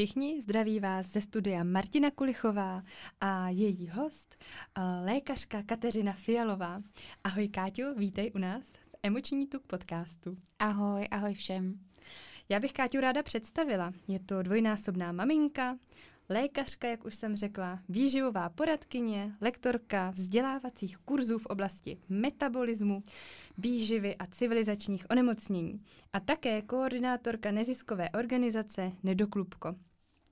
všichni, zdraví vás ze studia Martina Kulichová a její host, eh, lékařka Kateřina Fialová. Ahoj Káťu, vítej u nás v Emoční tuk podcastu. Ahoj, ahoj všem. Já bych Káťu ráda představila. Je to dvojnásobná maminka, lékařka, jak už jsem řekla, výživová poradkyně, lektorka vzdělávacích kurzů v oblasti metabolismu, výživy a civilizačních onemocnění a také koordinátorka neziskové organizace Nedoklubko,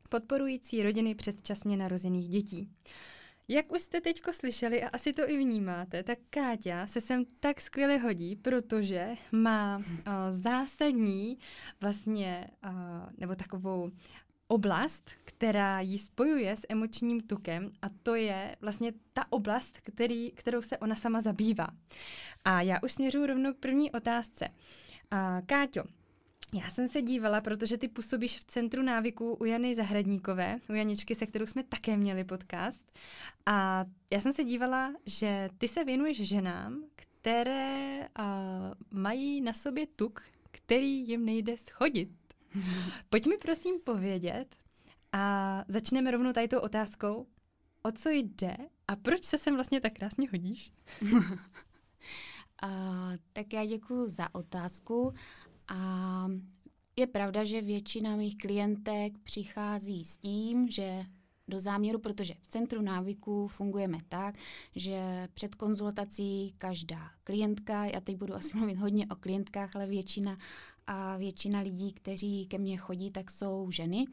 podporující rodiny předčasně narozených dětí. Jak už jste teďko slyšeli a asi to i vnímáte, tak Káťa se sem tak skvěle hodí, protože má uh, zásadní vlastně, uh, nebo takovou oblast, která ji spojuje s emočním tukem a to je vlastně ta oblast, který, kterou se ona sama zabývá. A já už směřuji rovnou k první otázce. A, Káťo, já jsem se dívala, protože ty působíš v Centru návyků u Jany Zahradníkové, u Janičky, se kterou jsme také měli podcast. A já jsem se dívala, že ty se věnuješ ženám, které uh, mají na sobě tuk, který jim nejde schodit. Pojď mi prosím povědět a začneme rovnou tady tou otázkou, o co jde a proč se sem vlastně tak krásně hodíš? uh, tak já děkuji za otázku a je pravda, že většina mých klientek přichází s tím, že do záměru, protože v centru návyků fungujeme tak, že před konzultací každá klientka, já teď budu asi mluvit hodně o klientkách, ale většina a většina lidí, kteří ke mně chodí, tak jsou ženy.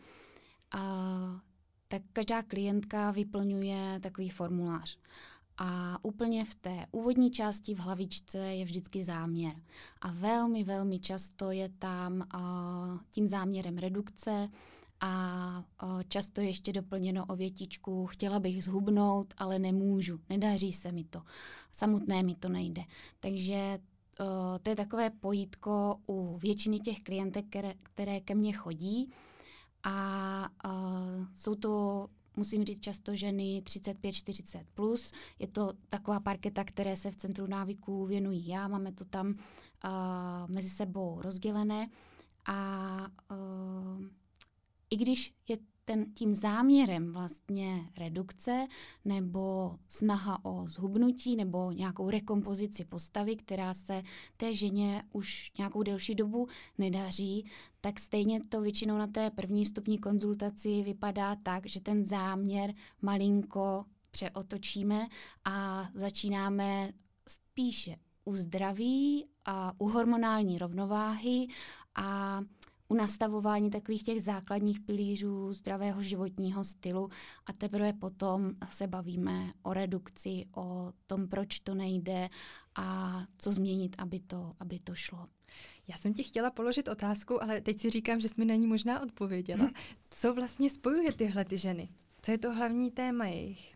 A, tak každá klientka vyplňuje takový formulář. A úplně v té úvodní části v hlavičce je vždycky záměr. A velmi, velmi často je tam uh, tím záměrem redukce a uh, často ještě doplněno o větičku chtěla bych zhubnout, ale nemůžu, nedaří se mi to, samotné mi to nejde. Takže uh, to je takové pojítko u většiny těch klientek, které, které ke mně chodí a uh, jsou to musím říct často ženy 35-40 plus. Je to taková parketa, které se v Centru návyků věnují já, máme to tam uh, mezi sebou rozdělené a uh, i když je ten, tím záměrem vlastně redukce nebo snaha o zhubnutí nebo nějakou rekompozici postavy, která se té ženě už nějakou delší dobu nedaří, tak stejně to většinou na té první stupní konzultaci vypadá tak, že ten záměr malinko přeotočíme a začínáme spíše u zdraví a u hormonální rovnováhy a u nastavování takových těch základních pilířů zdravého životního stylu a teprve potom se bavíme o redukci, o tom, proč to nejde a co změnit, aby to, aby to šlo. Já jsem ti chtěla položit otázku, ale teď si říkám, že jsi mi na ní možná odpověděla. Co vlastně spojuje tyhle ty ženy? Co je to hlavní téma jejich?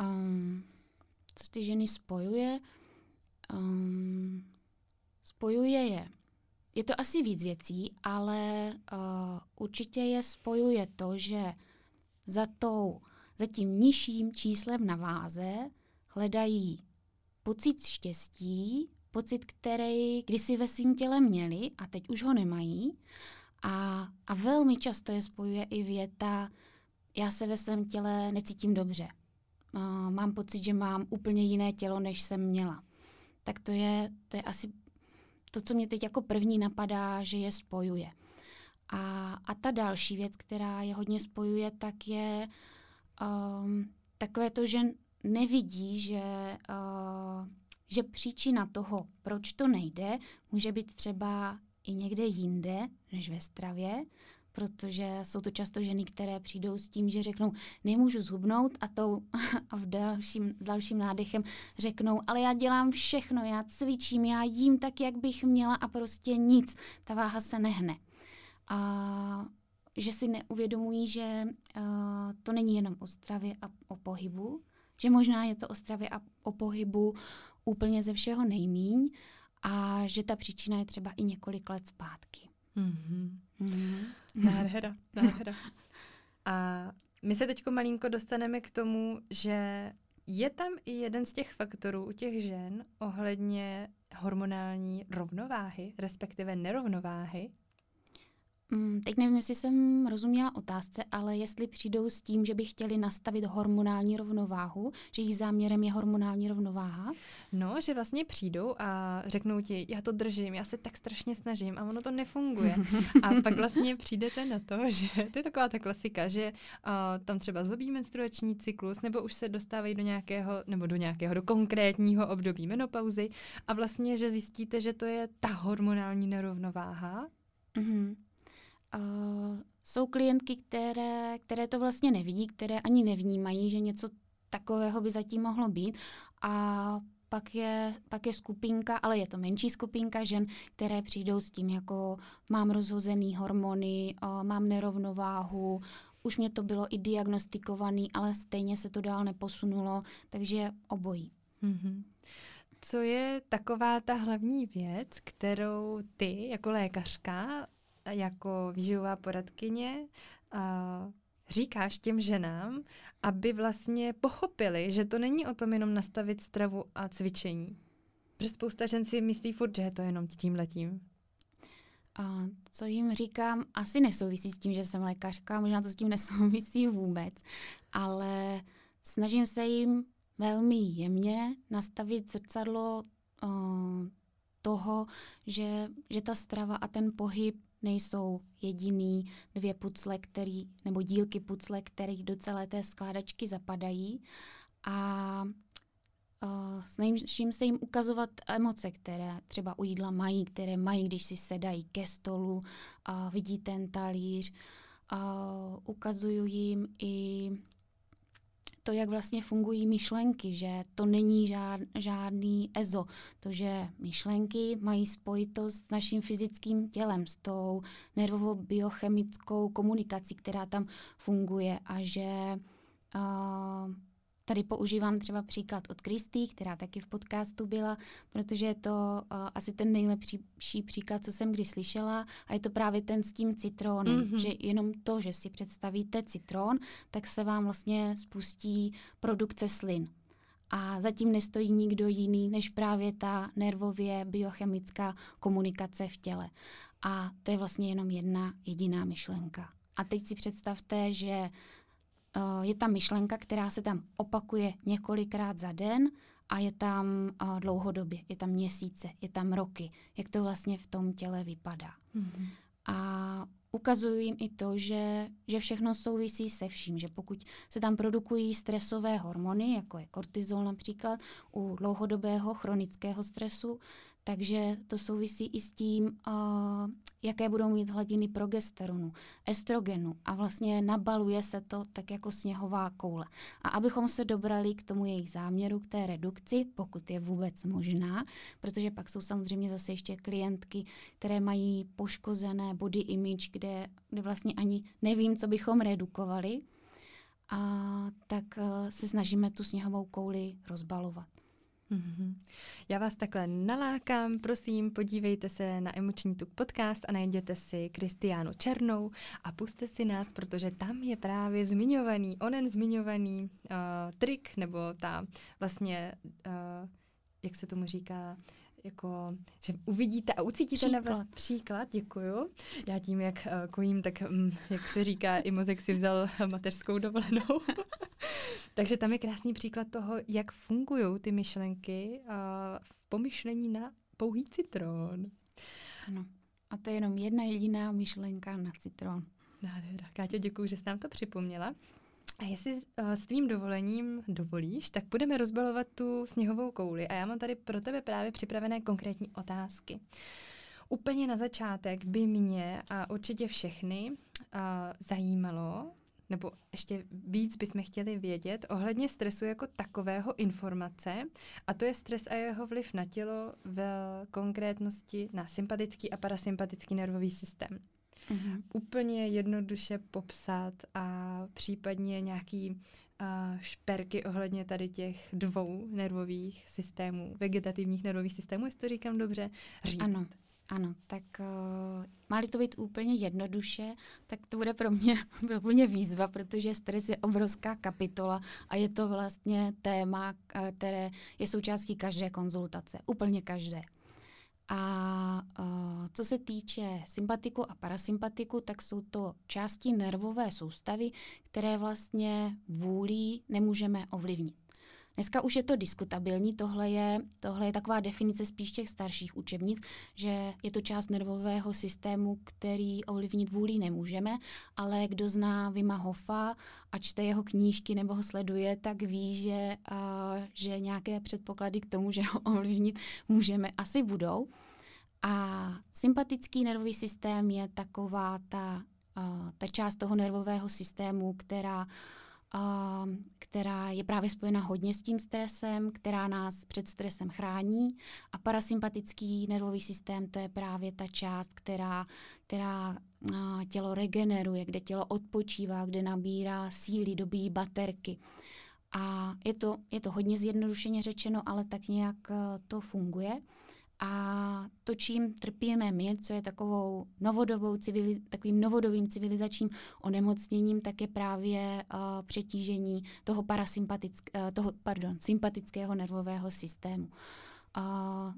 Um, co ty ženy spojuje? Um, spojuje je je to asi víc věcí, ale uh, určitě je spojuje to, že za, tou, za tím nižším číslem na váze hledají pocit štěstí, pocit, který kdysi ve svém těle měli a teď už ho nemají. A, a velmi často je spojuje i věta, já se ve svém těle necítím dobře. Uh, mám pocit, že mám úplně jiné tělo, než jsem měla. Tak to je, to je asi to, co mě teď jako první napadá, že je spojuje. A, a ta další věc, která je hodně spojuje, tak je um, takové to, že nevidí, že, uh, že příčina toho, proč to nejde, může být třeba i někde jinde než ve stravě, protože jsou to často ženy, které přijdou s tím, že řeknou, nemůžu zhubnout a, tou, a v dalším, s dalším nádechem řeknou, ale já dělám všechno, já cvičím, já jím tak, jak bych měla a prostě nic, ta váha se nehne. A že si neuvědomují, že uh, to není jenom o stravě a o pohybu, že možná je to o stravě a o pohybu úplně ze všeho nejmíň a že ta příčina je třeba i několik let zpátky. Mm-hmm. Mm-hmm. Nádhera, nádhera. A my se teď malinko dostaneme k tomu, že je tam i jeden z těch faktorů u těch žen ohledně hormonální rovnováhy, respektive nerovnováhy? Mm, teď nevím, jestli jsem rozuměla otázce, ale jestli přijdou s tím, že by chtěli nastavit hormonální rovnováhu, že jejich záměrem je hormonální rovnováha? No, že vlastně přijdou a řeknou ti, já to držím, já se tak strašně snažím a ono to nefunguje. a pak vlastně přijdete na to, že to je taková ta klasika, že uh, tam třeba zlobí menstruační cyklus, nebo už se dostávají do nějakého, nebo do nějakého, do konkrétního období menopauzy a vlastně, že zjistíte, že to je ta hormonální nerovnováha. Mm-hmm. Uh, jsou klientky, které, které to vlastně nevidí, které ani nevnímají, že něco takového by zatím mohlo být. A pak je, pak je skupinka, ale je to menší skupinka žen, které přijdou s tím, jako mám rozhozený hormony, uh, mám nerovnováhu, už mě to bylo i diagnostikovaný, ale stejně se to dál neposunulo, takže obojí. Mm-hmm. Co je taková ta hlavní věc, kterou ty jako lékařka jako výživová poradkyně a říkáš těm ženám, aby vlastně pochopili, že to není o tom jenom nastavit stravu a cvičení. Protože spousta žen si myslí furt, že je to jenom tím letím. A co jim říkám, asi nesouvisí s tím, že jsem lékařka, možná to s tím nesouvisí vůbec, ale snažím se jim velmi jemně nastavit zrcadlo uh, toho, že, že ta strava a ten pohyb nejsou jediný dvě pucle, který, nebo dílky pucle, které do celé té skládačky zapadají. A snažím se jim ukazovat emoce, které třeba u jídla mají, které mají, když si sedají ke stolu a vidí ten talíř. Uh, ukazuju jim i to, jak vlastně fungují myšlenky, že to není žád, žádný EZO, to, že myšlenky mají spojitost s naším fyzickým tělem, s tou nervovou biochemickou komunikací, která tam funguje a že uh, Tady používám třeba příklad od Kristy, která taky v podcastu byla, protože je to uh, asi ten nejlepší příklad, co jsem kdy slyšela a je to právě ten s tím citronem, mm-hmm. že jenom to, že si představíte citron, tak se vám vlastně spustí produkce slin. A zatím nestojí nikdo jiný, než právě ta nervově biochemická komunikace v těle. A to je vlastně jenom jedna jediná myšlenka. A teď si představte, že je tam myšlenka, která se tam opakuje několikrát za den a je tam uh, dlouhodobě, je tam měsíce, je tam roky, jak to vlastně v tom těle vypadá. Mm-hmm. A ukazuju jim i to, že, že všechno souvisí se vším, že pokud se tam produkují stresové hormony, jako je kortizol například, u dlouhodobého chronického stresu, takže to souvisí i s tím, uh, jaké budou mít hladiny progesteronu, estrogenu a vlastně nabaluje se to tak jako sněhová koule. A abychom se dobrali k tomu jejich záměru, k té redukci, pokud je vůbec možná, protože pak jsou samozřejmě zase ještě klientky, které mají poškozené body image, kde, kde vlastně ani nevím, co bychom redukovali, a tak uh, se snažíme tu sněhovou kouli rozbalovat. Mm-hmm. Já vás takhle nalákám, prosím, podívejte se na Emoční tuk podcast a najděte si Kristiánu Černou a puste si nás, protože tam je právě zmiňovaný, onen zmiňovaný uh, trik, nebo ta vlastně, uh, jak se tomu říká, jako, že uvidíte a ucítíte příklad. na vás příklad, děkuju. Já tím, jak uh, kojím, tak um, jak se říká, i mozek si vzal mateřskou dovolenou. Takže tam je krásný příklad toho, jak fungují ty myšlenky uh, v pomyšlení na pouhý citron. Ano. A to je jenom jedna jediná myšlenka na citron. Nádhera. Káťo, děkuji, že jsi nám to připomněla. A jestli uh, s tvým dovolením dovolíš, tak budeme rozbalovat tu sněhovou kouli. A já mám tady pro tebe právě připravené konkrétní otázky. Úplně na začátek by mě a určitě všechny uh, zajímalo, nebo ještě víc bychom chtěli vědět ohledně stresu jako takového informace, a to je stres a jeho vliv na tělo v konkrétnosti na sympatický a parasympatický nervový systém. Mm-hmm. Úplně jednoduše popsat a případně nějaký uh, šperky ohledně tady těch dvou nervových systémů, vegetativních nervových systémů, jestli to říkám dobře, říct. Ano. Ano, tak uh, má-li to být úplně jednoduše, tak to bude pro mě úplně výzva, protože stres je obrovská kapitola a je to vlastně téma, které je součástí každé konzultace, úplně každé. A uh, co se týče sympatiku a parasympatiku, tak jsou to části nervové soustavy, které vlastně vůlí nemůžeme ovlivnit. Dneska už je to diskutabilní, tohle je, tohle je taková definice spíš těch starších učebnic, že je to část nervového systému, který ovlivnit vůli nemůžeme, ale kdo zná Vima Hofa a čte jeho knížky nebo ho sleduje, tak ví, že, uh, že nějaké předpoklady k tomu, že ho ovlivnit můžeme, asi budou. A sympatický nervový systém je taková ta, uh, ta část toho nervového systému, která která je právě spojena hodně s tím stresem, která nás před stresem chrání. A parasympatický nervový systém to je právě ta část, která, která tělo regeneruje, kde tělo odpočívá, kde nabírá síly, dobíjí baterky. A je to, je to hodně zjednodušeně řečeno, ale tak nějak to funguje. A to, čím trpíme my, co je takovou novodobou civili- takovým novodobým civilizačním onemocněním, tak je právě uh, přetížení toho, parasympatick- uh, toho pardon, sympatického nervového systému. Uh,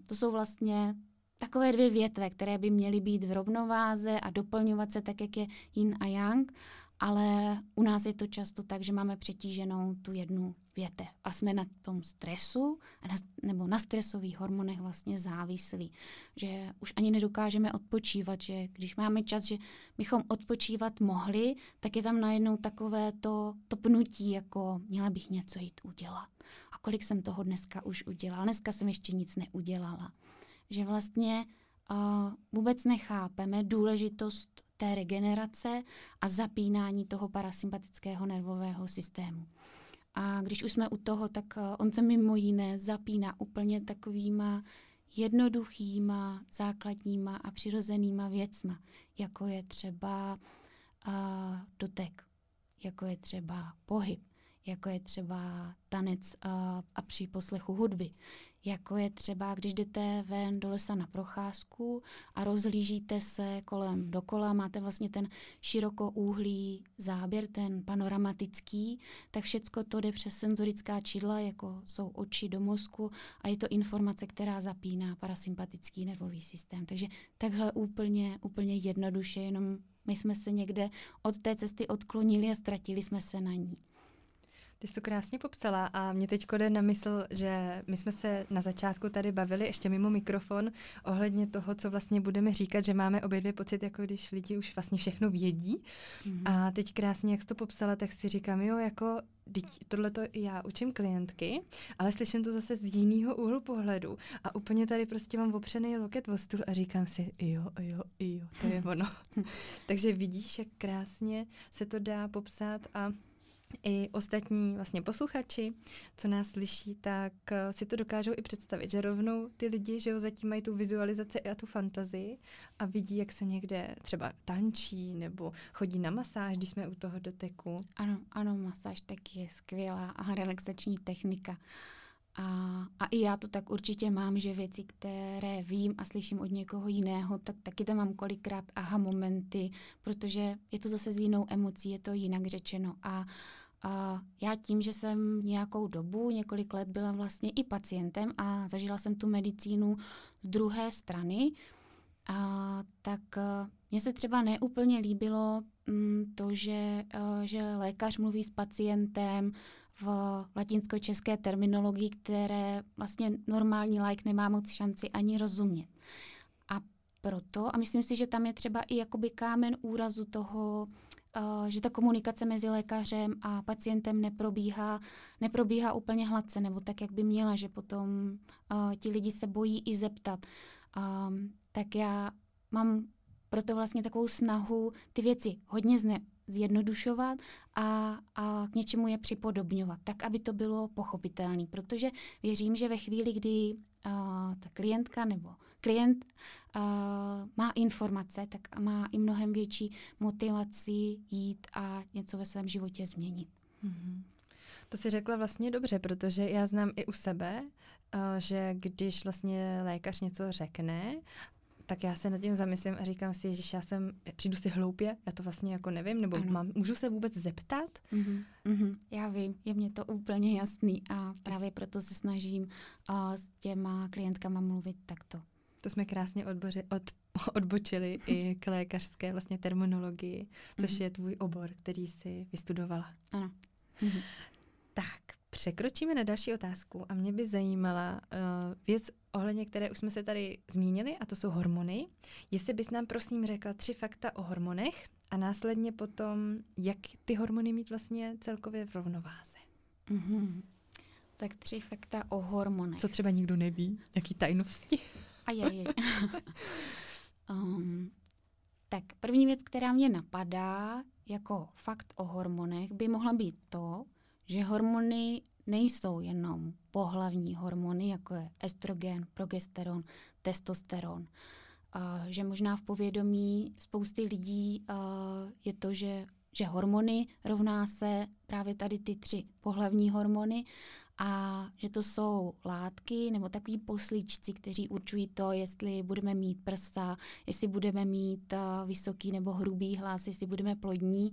to jsou vlastně takové dvě větve, které by měly být v rovnováze a doplňovat se tak, jak je yin a yang ale u nás je to často tak, že máme přetíženou tu jednu větev a jsme na tom stresu nebo na stresových hormonech vlastně závislí, že už ani nedokážeme odpočívat, že když máme čas, že bychom odpočívat mohli, tak je tam najednou takové to, to pnutí, jako měla bych něco jít udělat. A kolik jsem toho dneska už udělala? Dneska jsem ještě nic neudělala. Že vlastně uh, vůbec nechápeme důležitost té regenerace a zapínání toho parasympatického nervového systému. A když už jsme u toho, tak eh, on se mimo jiné zapíná úplně takovýma jednoduchýma, základníma a přirozenýma věcma, jako je třeba uh, dotek, jako je třeba pohyb, jako je třeba tanec uh, a při poslechu hudby, jako je třeba, když jdete ven do lesa na procházku a rozhlížíte se kolem dokola, máte vlastně ten širokouhlý záběr, ten panoramatický, tak všecko to jde přes senzorická čidla, jako jsou oči do mozku a je to informace, která zapíná parasympatický nervový systém. Takže takhle úplně, úplně jednoduše, jenom my jsme se někde od té cesty odklonili a ztratili jsme se na ní. Ty jsi to krásně popsala a mě teď jde na mysl, že my jsme se na začátku tady bavili ještě mimo mikrofon ohledně toho, co vlastně budeme říkat, že máme obě dvě pocit, jako když lidi už vlastně všechno vědí. Mm-hmm. A teď krásně, jak jsi to popsala, tak si říkám, jo, jako tohle to já učím klientky, ale slyším to zase z jiného úhlu pohledu a úplně tady prostě mám opřený loket o stůl a říkám si, jo, jo, jo, to je ono. Takže vidíš, jak krásně se to dá popsat a i ostatní vlastně posluchači, co nás slyší, tak eh, si to dokážou i představit, že rovnou ty lidi, že jo, zatím mají tu vizualizaci a tu fantazii a vidí, jak se někde třeba tančí nebo chodí na masáž, když jsme u toho doteku. Ano, ano, masáž taky je skvělá a relaxační technika. A, a i já to tak určitě mám, že věci, které vím a slyším od někoho jiného, tak taky tam mám kolikrát aha momenty, protože je to zase s jinou emocí, je to jinak řečeno. A a já tím, že jsem nějakou dobu, několik let byla vlastně i pacientem a zažila jsem tu medicínu z druhé strany, a, tak mně se třeba neúplně líbilo mm, to, že, a, že lékař mluví s pacientem v latinsko-české terminologii, které vlastně normální like nemá moc šanci ani rozumět. A proto, a myslím si, že tam je třeba i jakoby kámen úrazu toho, uh, že ta komunikace mezi lékařem a pacientem neprobíhá, neprobíhá úplně hladce, nebo tak, jak by měla, že potom uh, ti lidi se bojí i zeptat. Tak já mám proto vlastně takovou snahu ty věci hodně zne, zjednodušovat a, a k něčemu je připodobňovat, tak, aby to bylo pochopitelné. Protože věřím, že ve chvíli, kdy uh, ta klientka nebo klient uh, má informace, tak má i mnohem větší motivaci jít a něco ve svém životě změnit. Mm-hmm. To si řekla vlastně dobře, protože já znám i u sebe, že když vlastně lékař něco řekne tak já se nad tím zamyslím a říkám si, že já jsem, přijdu si hloupě, já to vlastně jako nevím, nebo mám, můžu se vůbec zeptat? Mm-hmm. Mm-hmm. Já vím, je mě to úplně jasný a právě proto se snažím uh, s těma klientkama mluvit takto. To jsme krásně odboři, od, odbočili i k lékařské vlastně terminologii, což mm-hmm. je tvůj obor, který jsi vystudovala. Ano. Mm-hmm. Tak, překročíme na další otázku a mě by zajímala uh, věc, ohledně které už jsme se tady zmínili, a to jsou hormony. Jestli bys nám prosím řekla tři fakta o hormonech a následně potom, jak ty hormony mít vlastně celkově v rovnováze. Mm-hmm. Tak tři fakta o hormonech. Co třeba nikdo neví? Jaký tajnosti? Ajajaj. um, tak první věc, která mě napadá jako fakt o hormonech, by mohla být to, že hormony nejsou jenom pohlavní hormony, jako je estrogen, progesteron, testosteron. Uh, že možná v povědomí spousty lidí je to, že, že hormony rovná se právě tady ty tři pohlavní hormony a že to jsou látky nebo takový poslíčci, kteří určují to, jestli budeme mít prsa, jestli budeme mít vysoký nebo hrubý hlas, jestli budeme plodní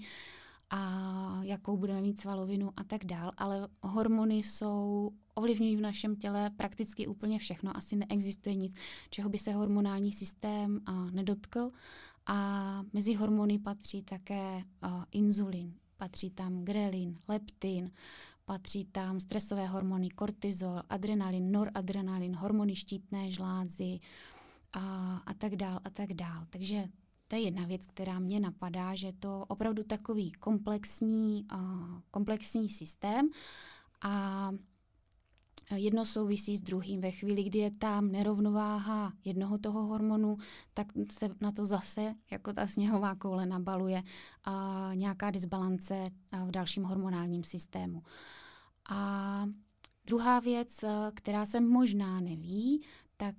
a jakou budeme mít svalovinu a tak dál, ale hormony jsou, ovlivňují v našem těle prakticky úplně všechno. Asi neexistuje nic, čeho by se hormonální systém uh, nedotkl. A mezi hormony patří také uh, inzulin, patří tam grelin, leptin, patří tam stresové hormony, kortizol, adrenalin, noradrenalin, hormony štítné žlázy a, a tak dál a tak dál. Takže to je jedna věc, která mě napadá, že je to opravdu takový komplexní, uh, komplexní systém a jedno souvisí s druhým. Ve chvíli, kdy je tam nerovnováha jednoho toho hormonu, tak se na to zase, jako ta sněhová koule, nabaluje uh, nějaká disbalance v dalším hormonálním systému. A druhá věc, která se možná neví, tak,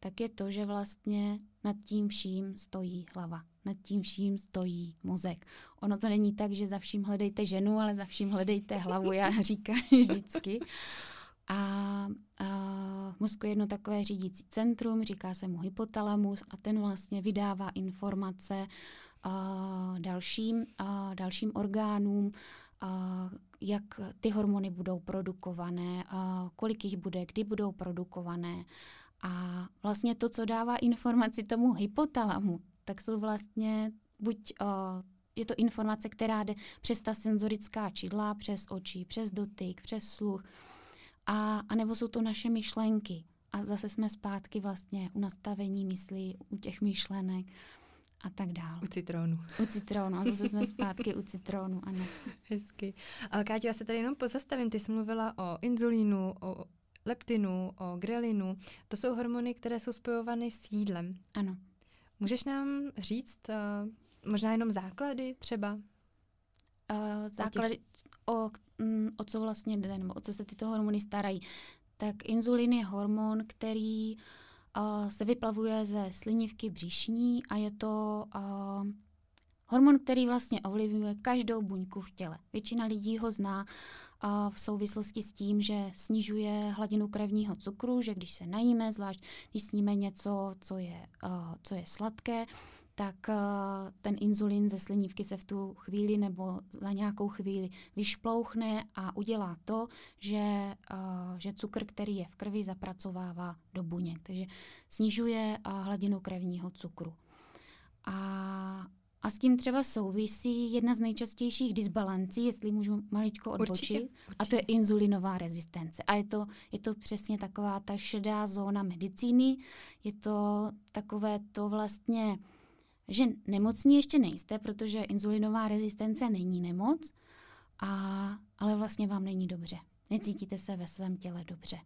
tak je to, že vlastně nad tím vším stojí hlava. Nad tím vším stojí mozek. Ono to není tak, že za vším hledejte ženu, ale za vším hledejte hlavu, já říkám vždycky. A, a mozku je jedno takové řídící centrum, říká se mu hypotalamus a ten vlastně vydává informace a, dalším, a, dalším orgánům, a, jak ty hormony budou produkované, a kolik jich bude, kdy budou produkované a vlastně to, co dává informaci tomu hypotalamu, tak jsou vlastně buď uh, je to informace, která jde přes ta senzorická čidla, přes oči, přes dotyk, přes sluch, a, a nebo jsou to naše myšlenky. A zase jsme zpátky vlastně u nastavení myslí, u těch myšlenek a tak dál. U citronu. U citronu. A zase jsme zpátky u citronu, ano. Hezky. Káťo, já se tady jenom pozastavím. Ty jsi mluvila o inzulínu, o leptinu, o grelinu. To jsou hormony, které jsou spojovány s jídlem. Ano. Můžeš nám říct uh, možná jenom základy třeba? Uh, základy, o, mm, o co vlastně jde, nebo o co se tyto hormony starají. Tak inzulin je hormon, který uh, se vyplavuje ze slinivky břišní a je to uh, hormon, který vlastně ovlivňuje každou buňku v těle. Většina lidí ho zná a v souvislosti s tím, že snižuje hladinu krevního cukru, že když se najíme, zvlášť když sníme něco, co je, uh, co je sladké, tak uh, ten inzulin ze slinivky se v tu chvíli nebo za nějakou chvíli vyšplouchne a udělá to, že, uh, že cukr, který je v krvi, zapracovává do buněk. Takže snižuje hladinu krevního cukru. A a s tím třeba souvisí jedna z nejčastějších disbalancí, jestli můžu maličko odbočit, určitě, určitě. a to je inzulinová rezistence. A je to, je to přesně taková ta šedá zóna medicíny, je to takové to vlastně, že nemocní ještě nejste, protože inzulinová rezistence není nemoc, a, ale vlastně vám není dobře. Necítíte se ve svém těle dobře.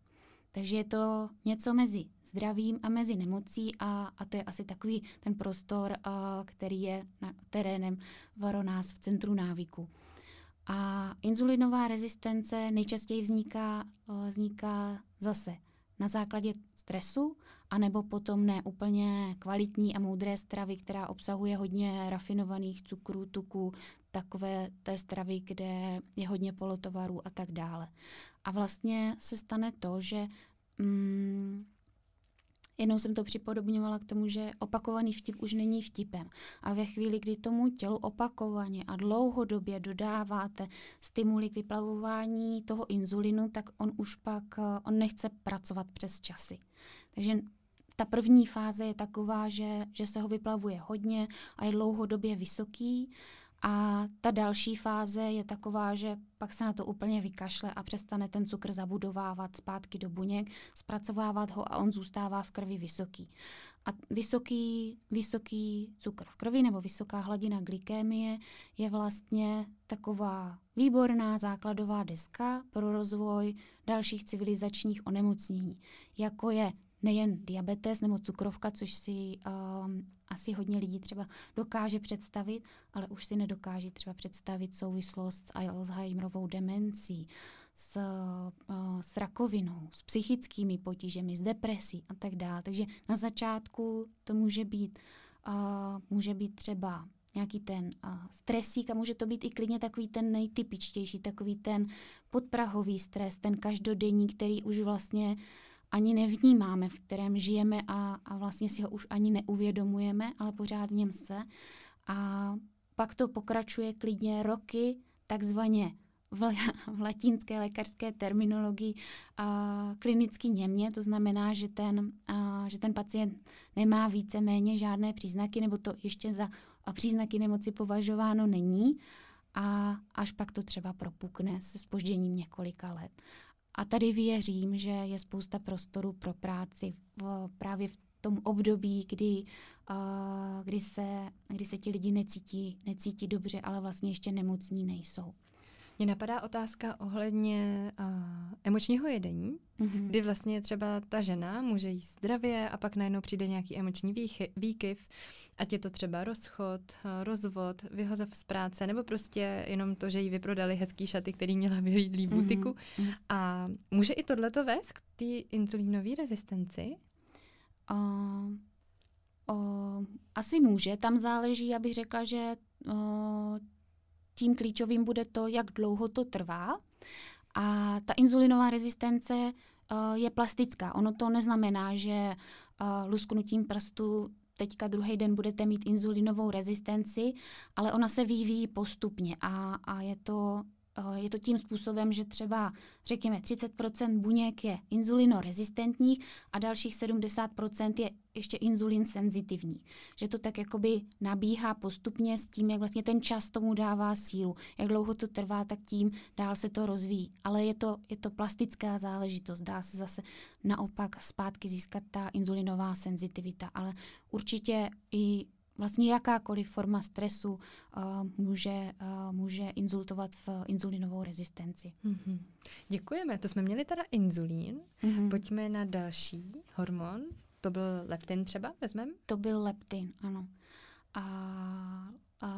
Takže je to něco mezi zdravím a mezi nemocí a, a to je asi takový ten prostor, a, který je na terénem varonás v centru návyku. A inzulinová rezistence nejčastěji vzniká, vzniká zase na základě stresu, anebo potom ne úplně kvalitní a moudré stravy, která obsahuje hodně rafinovaných cukrů, tuků, takové té stravy, kde je hodně polotovarů a tak dále. A vlastně se stane to, že mm, jednou jsem to připodobňovala k tomu, že opakovaný vtip už není vtipem. A ve chvíli, kdy tomu tělu opakovaně a dlouhodobě dodáváte stimuly k vyplavování toho inzulinu, tak on už pak on nechce pracovat přes časy. Takže ta první fáze je taková, že, že se ho vyplavuje hodně a je dlouhodobě vysoký. A ta další fáze je taková, že pak se na to úplně vykašle a přestane ten cukr zabudovávat zpátky do buněk, zpracovávat ho a on zůstává v krvi vysoký. A vysoký, vysoký cukr v krvi nebo vysoká hladina glykémie je vlastně taková výborná základová deska pro rozvoj dalších civilizačních onemocnění, jako je nejen diabetes nebo cukrovka, což si um, asi hodně lidí třeba dokáže představit, ale už si nedokáže třeba představit souvislost s Alzheimerovou demencí, s, uh, s rakovinou, s psychickými potížemi, s depresí a tak dále. Takže na začátku to může být, uh, může být třeba nějaký ten uh, stresík a může to být i klidně takový ten nejtypičtější, takový ten podprahový stres, ten každodenní, který už vlastně ani nevnímáme, v kterém žijeme a, a vlastně si ho už ani neuvědomujeme, ale pořád v něm se. A pak to pokračuje klidně roky, takzvaně v, v latinské lékařské terminologii a, klinicky němě, to znamená, že ten, a, že ten pacient nemá více-méně žádné příznaky, nebo to ještě za a příznaky nemoci považováno není a až pak to třeba propukne se spožděním několika let. A tady věřím, že je spousta prostoru pro práci v, právě v tom období, kdy, uh, kdy, se, kdy se ti lidi necítí, necítí dobře, ale vlastně ještě nemocní nejsou. Mně napadá otázka ohledně uh, emočního jedení, mm-hmm. kdy vlastně třeba ta žena může jíst zdravě a pak najednou přijde nějaký emoční výchy, výkyv, ať je to třeba rozchod, uh, rozvod, vyhozov z práce, nebo prostě jenom to, že jí vyprodali hezký šaty, který měla v butiku. Mm-hmm. A může i tohleto vést k té insulínové rezistenci? Uh, uh, asi může. Tam záleží, abych řekla, že uh, tím klíčovým bude to, jak dlouho to trvá. A ta inzulinová rezistence uh, je plastická. Ono to neznamená, že uh, lusknutím prstu teďka druhý den budete mít inzulinovou rezistenci, ale ona se vyvíjí postupně a, a je to je to tím způsobem, že třeba řekněme 30% buněk je inzulinorezistentních a dalších 70% je ještě inzulin senzitivní. Že to tak jakoby nabíhá postupně s tím, jak vlastně ten čas tomu dává sílu. Jak dlouho to trvá, tak tím dál se to rozvíjí. Ale je to, je to plastická záležitost. Dá se zase naopak zpátky získat ta inzulinová senzitivita. Ale určitě i vlastně jakákoliv forma stresu uh, může, uh, může inzultovat v inzulinovou rezistenci. Mm-hmm. Děkujeme. To jsme měli teda inzulín. Mm-hmm. Pojďme na další hormon. To byl leptin třeba, vezmem? To byl leptin, ano. A, a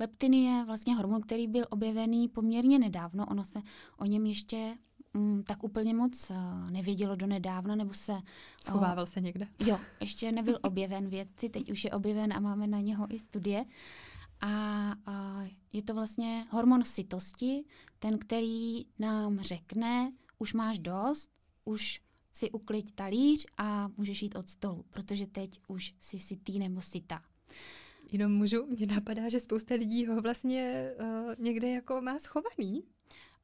leptin je vlastně hormon, který byl objevený poměrně nedávno. Ono se o něm ještě mm, tak úplně moc uh, nevědělo do nedávna, nebo se... Schovával uh, se někde? Jo, ještě nebyl objeven vědci, teď už je objeven a máme na něho i studie. A, a je to vlastně hormon sytosti, ten, který nám řekne, už máš dost, už si ukliď talíř a můžeš jít od stolu, protože teď už jsi sytý nebo sytá. Jenom můžu, mě napadá, že spousta lidí ho vlastně uh, někde jako má schovaný.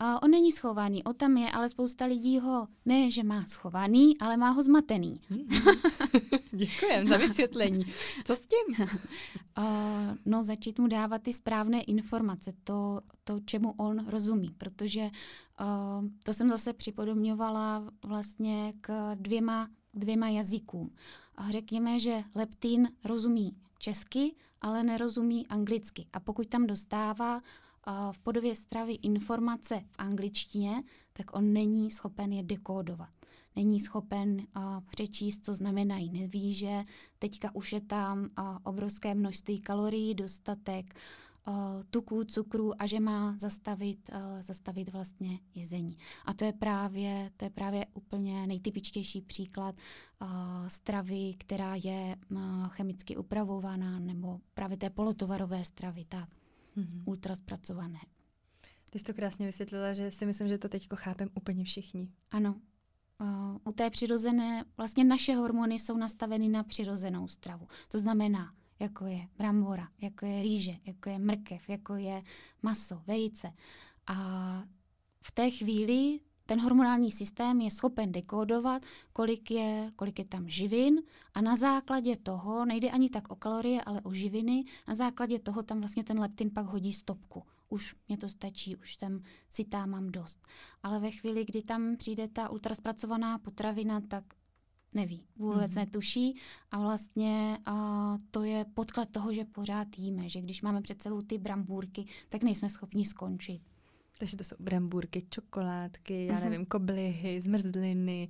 Uh, on není schovaný, o tam je, ale spousta lidí ho ne, že má schovaný, ale má ho zmatený. Hmm. Děkujem za vysvětlení. Co s tím? uh, no, začít mu dávat ty správné informace, to, to čemu on rozumí, protože uh, to jsem zase připodobňovala vlastně k dvěma, dvěma jazykům. A řekněme, že leptin rozumí česky, ale nerozumí anglicky. A pokud tam dostává v podobě stravy informace v angličtině, tak on není schopen je dekódovat. Není schopen přečíst, co znamenají. Neví, že teďka už je tam obrovské množství kalorií, dostatek tuků, cukrů a že má zastavit, zastavit vlastně jezení. A to je právě, to je právě úplně nejtypičtější příklad stravy, která je chemicky upravovaná, nebo právě té polotovarové stravy. Tak mm-hmm. ultra zpracované. Ty jsi to krásně vysvětlila, že si myslím, že to teď chápem úplně všichni. Ano. Uh, u té přirozené, vlastně naše hormony jsou nastaveny na přirozenou stravu. To znamená, jako je brambora, jako je rýže, jako je mrkev, jako je maso, vejce. A v té chvíli ten hormonální systém je schopen dekódovat, kolik je, kolik je tam živin a na základě toho, nejde ani tak o kalorie, ale o živiny, na základě toho tam vlastně ten leptin pak hodí stopku. Už mě to stačí, už jsem citá, mám dost. Ale ve chvíli, kdy tam přijde ta ultraspracovaná potravina, tak neví, vůbec mm-hmm. netuší a vlastně a to je podklad toho, že pořád jíme, že když máme před sebou ty brambůrky, tak nejsme schopni skončit. Takže to jsou brambůrky, čokoládky, já mhm. nevím, koblihy, zmrzliny,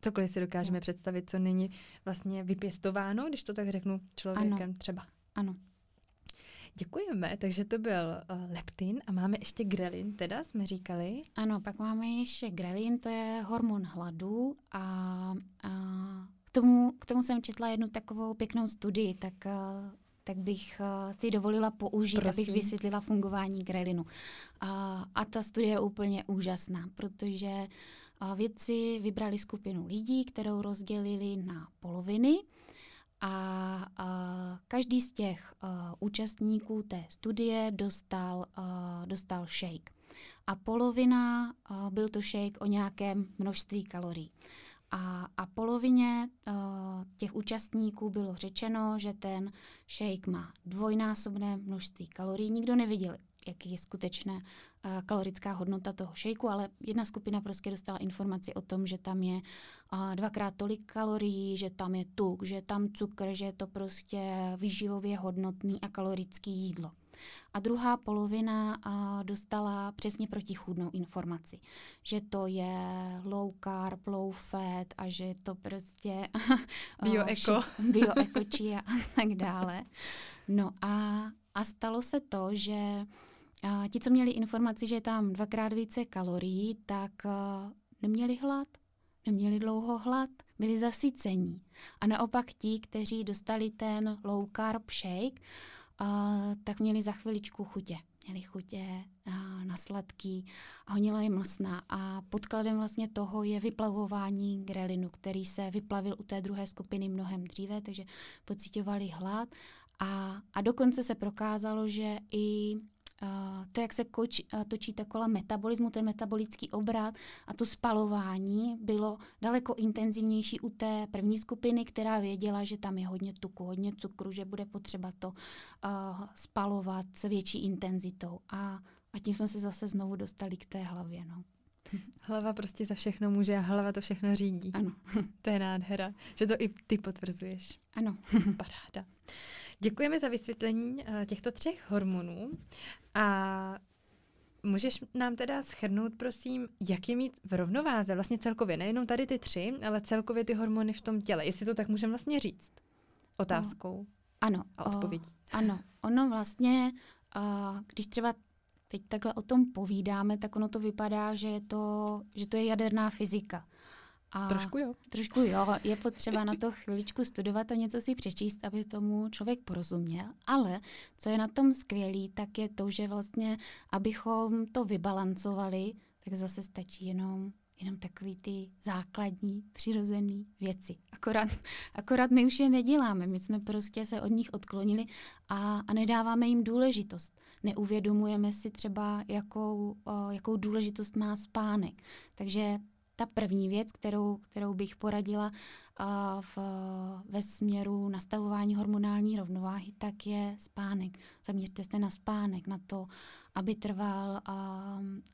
cokoliv si dokážeme ano. představit, co není vlastně vypěstováno, když to tak řeknu člověkem ano. třeba. Ano. Děkujeme, takže to byl uh, leptin a máme ještě grelin, teda jsme říkali. Ano, pak máme ještě grelin, to je hormon hladu a, a k, tomu, k tomu jsem četla jednu takovou pěknou studii, tak uh, tak bych uh, si dovolila použít, Prosím. abych vysvětlila fungování grelinu. Uh, a ta studie je úplně úžasná, protože uh, vědci vybrali skupinu lidí, kterou rozdělili na poloviny a, a každý z těch uh, účastníků té studie dostal, uh, dostal shake. A polovina uh, byl to shake o nějakém množství kalorií. A, a polovině uh, těch účastníků bylo řečeno, že ten shake má dvojnásobné množství kalorií. Nikdo neviděl, jaký je skutečná uh, kalorická hodnota toho šejku, ale jedna skupina prostě dostala informaci o tom, že tam je uh, dvakrát tolik kalorií, že tam je tuk, že je tam cukr, že je to prostě výživově hodnotný a kalorický jídlo. A druhá polovina dostala přesně protichůdnou informaci, že to je low carb, low fat a že to prostě bioeko, bioeko chia a tak dále. No a, a stalo se to, že uh, ti, co měli informaci, že je tam dvakrát více kalorií, tak uh, neměli hlad, neměli dlouho hlad, byli zasycení. A naopak ti, kteří dostali ten low carb shake, uh, tak měli za chviličku chutě. Měli chutě na, na sladký a honila je mlsná. A podkladem vlastně toho je vyplavování grelinu, který se vyplavil u té druhé skupiny mnohem dříve, takže pocitovali hlad. A, a dokonce se prokázalo, že i to, jak se koč, točí ta kola metabolismu, ten metabolický obrat a to spalování bylo daleko intenzivnější u té první skupiny, která věděla, že tam je hodně tuku, hodně cukru, že bude potřeba to uh, spalovat s větší intenzitou. A, a tím jsme se zase znovu dostali k té hlavě. No. Hlava prostě za všechno může a hlava to všechno řídí. Ano. to je nádhera, že to i ty potvrzuješ. Ano. Paráda. Děkujeme za vysvětlení eh, těchto třech hormonů. A Můžeš nám teda schrnout, prosím, jak je mít v rovnováze? Vlastně celkově, nejenom tady ty tři, ale celkově ty hormony v tom těle, jestli to tak můžeme vlastně říct? Otázkou no, ano, a odpovědí. O, ano, ono vlastně, uh, když třeba teď takhle o tom povídáme, tak ono to vypadá, že, je to, že to je jaderná fyzika. A trošku jo. Trošku jo, je potřeba na to chviličku studovat a něco si přečíst, aby tomu člověk porozuměl. Ale co je na tom skvělý, tak je to, že vlastně, abychom to vybalancovali, tak zase stačí jenom jenom takový ty základní, přirozený věci. Akorát, akorát my už je neděláme, my jsme prostě se od nich odklonili a, a nedáváme jim důležitost. Neuvědomujeme si třeba, jakou, o, jakou důležitost má spánek. Takže ta první věc, kterou, kterou bych poradila v, ve směru nastavování hormonální rovnováhy, tak je spánek. Zaměřte se na spánek, na to, aby trval uh,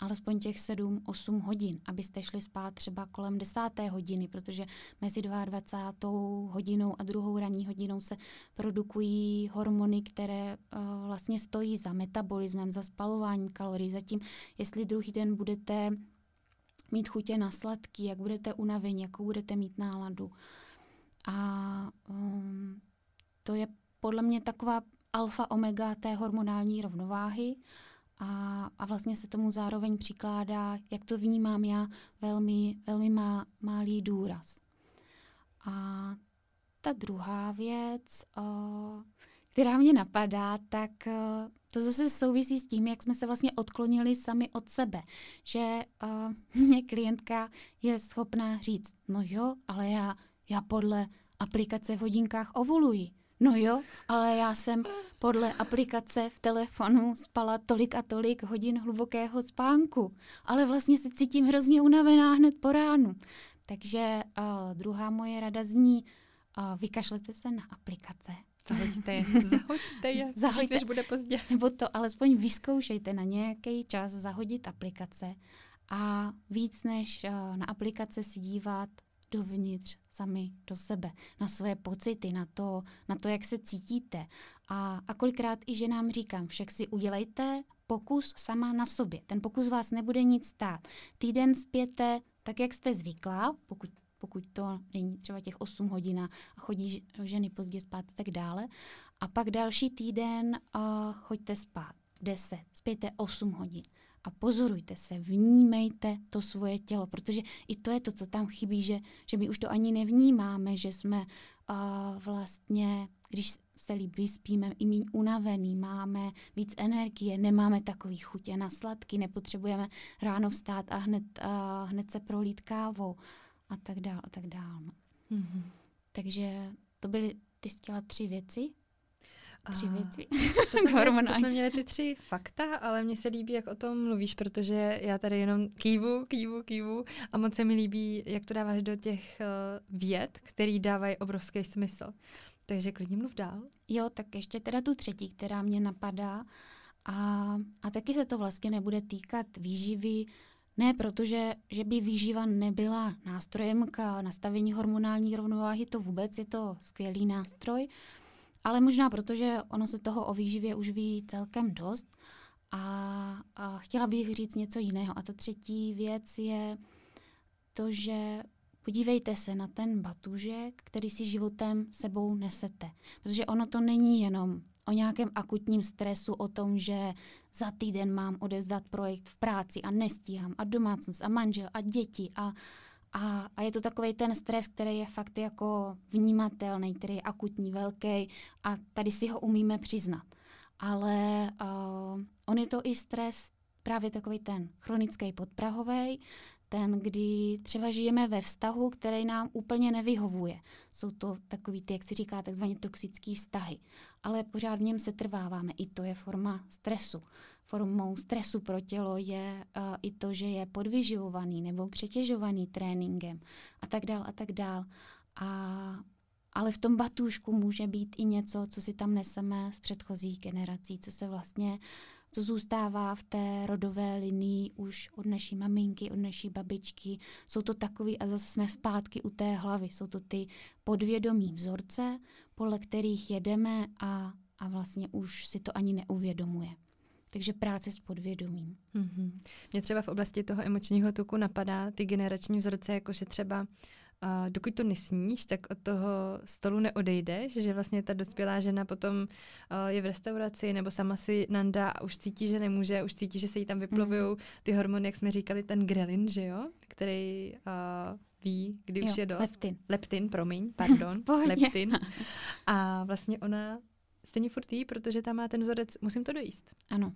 alespoň těch 7-8 hodin, abyste šli spát třeba kolem 10. hodiny, protože mezi 22. hodinou a druhou ranní hodinou se produkují hormony, které uh, vlastně stojí za metabolismem, za spalováním kalorií. Zatím, jestli druhý den budete mít chutě na sladký, jak budete unavení, jakou budete mít náladu. A um, to je podle mě taková alfa omega té hormonální rovnováhy a, a vlastně se tomu zároveň přikládá, jak to vnímám já, velmi, velmi má, malý důraz. A ta druhá věc, která mě napadá, tak to zase souvisí s tím, jak jsme se vlastně odklonili sami od sebe. Že uh, mě klientka je schopná říct, no jo, ale já, já podle aplikace v hodinkách ovuluji. No jo, ale já jsem podle aplikace v telefonu spala tolik a tolik hodin hlubokého spánku, ale vlastně se cítím hrozně unavená hned po ránu. Takže uh, druhá moje rada zní, uh, vykašlete se na aplikace. Zahoďte je, zahoďte je, zahoďte, než bude pozdě. Nebo to alespoň vyzkoušejte na nějaký čas zahodit aplikace a víc než uh, na aplikace si dívat dovnitř, sami do sebe, na svoje pocity, na to, na to jak se cítíte. A, a kolikrát i ženám říkám, však si udělejte pokus sama na sobě. Ten pokus vás nebude nic stát. Týden zpěte tak, jak jste zvyklá, pokud pokud to není třeba těch 8 hodin a chodí ženy pozdě spát a tak dále. A pak další týden uh, choďte spát 10, spějte 8 hodin a pozorujte se, vnímejte to svoje tělo, protože i to je to, co tam chybí, že, že my už to ani nevnímáme, že jsme uh, vlastně, když se líp vyspíme, i méně unavený, máme víc energie, nemáme takový chutě na sladky, nepotřebujeme ráno vstát a hned, uh, hned se prolít kávou a tak dál a tak dál. No. Mm-hmm. Takže to byly, ty jsi chtěla tři věci? Tři a věci. To jsme, měli, to jsme měli ty tři fakta, ale mně se líbí, jak o tom mluvíš, protože já tady jenom kývu, kývu, kývu a moc se mi líbí, jak to dáváš do těch uh, věd, který dávají obrovský smysl. Takže klidně mluv dál. Jo, tak ještě teda tu třetí, která mě napadá. A, a taky se to vlastně nebude týkat výživy, ne protože, že by výživa nebyla nástrojem k nastavení hormonální rovnováhy, to vůbec je to skvělý nástroj, ale možná protože ono se toho o výživě už ví celkem dost. A, a chtěla bych říct něco jiného. A ta třetí věc je to, že podívejte se na ten batužek, který si životem sebou nesete. Protože ono to není jenom o nějakém akutním stresu, o tom, že za týden mám odezdat projekt v práci a nestíhám a domácnost a manžel a děti a, a, a je to takový ten stres, který je fakt jako vnímatelný, který je akutní, velký a tady si ho umíme přiznat. Ale uh, on je to i stres právě takový ten chronický podprahový, ten, kdy třeba žijeme ve vztahu, který nám úplně nevyhovuje. Jsou to takový ty, jak si říká, takzvaně toxický vztahy. Ale pořád v něm se trváváme. I to je forma stresu. Formou stresu pro tělo je uh, i to, že je podvyživovaný nebo přetěžovaný tréninkem a tak dál a tak dál. A, ale v tom batůžku může být i něco, co si tam neseme z předchozích generací, co se vlastně uh, co zůstává v té rodové linii už od naší maminky, od naší babičky. Jsou to takový, a zase jsme zpátky u té hlavy, jsou to ty podvědomí vzorce, podle kterých jedeme a, a vlastně už si to ani neuvědomuje. Takže práce s podvědomím. Mm-hmm. Mě třeba v oblasti toho emočního tuku napadá ty generační vzorce, jakože třeba a dokud to nesníš, tak od toho stolu neodejdeš, že vlastně ta dospělá žena potom uh, je v restauraci nebo sama si nandá a už cítí, že nemůže, už cítí, že se jí tam vyplovují mm. ty hormony, jak jsme říkali, ten grelin, že jo, který uh, ví, kdy jo, už je dost. Leptin. Leptin, promiň, pardon, leptin. A vlastně ona stejně furt jí, protože tam má ten vzorec, musím to dojíst. Ano.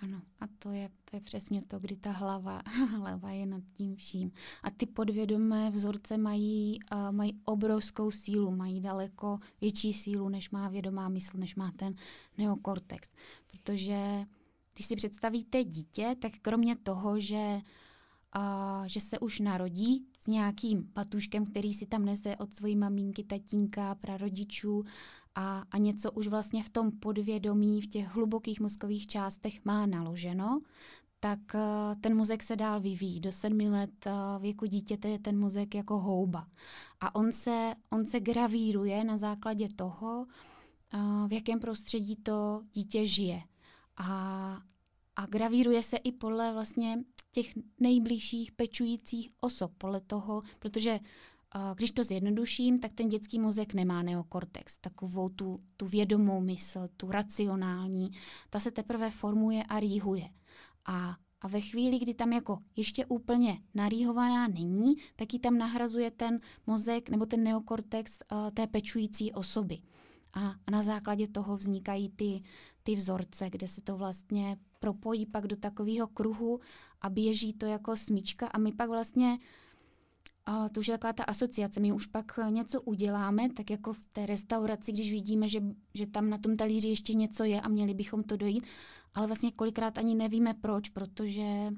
Ano, a to je, to je přesně to, kdy ta hlava, hlava je nad tím vším. A ty podvědomé vzorce mají, uh, mají obrovskou sílu, mají daleko větší sílu, než má vědomá mysl, než má ten neokortex. Protože když si představíte dítě, tak kromě toho, že uh, že se už narodí s nějakým patuškem, který si tam nese od svojí maminky, tatínka, prarodičů a, a něco už vlastně v tom podvědomí, v těch hlubokých mozkových částech má naloženo, tak uh, ten mozek se dál vyvíjí. Do sedmi let uh, věku dítěte je ten mozek jako houba. A on se, on se gravíruje na základě toho, uh, v jakém prostředí to dítě žije. A, a gravíruje se i podle vlastně těch nejbližších pečujících osob, podle toho, protože když to zjednoduším, tak ten dětský mozek nemá neokortex, takovou tu, tu vědomou mysl, tu racionální, ta se teprve formuje a rýhuje. A, a ve chvíli, kdy tam jako ještě úplně narýhovaná není, tak ji tam nahrazuje ten mozek nebo ten neokortex uh, té pečující osoby. A, a na základě toho vznikají ty, ty vzorce, kde se to vlastně propojí pak do takového kruhu a běží to jako smíčka a my pak vlastně a to už je taková ta asociace. My už pak něco uděláme, tak jako v té restauraci, když vidíme, že, že tam na tom talíři ještě něco je a měli bychom to dojít, ale vlastně kolikrát ani nevíme proč, protože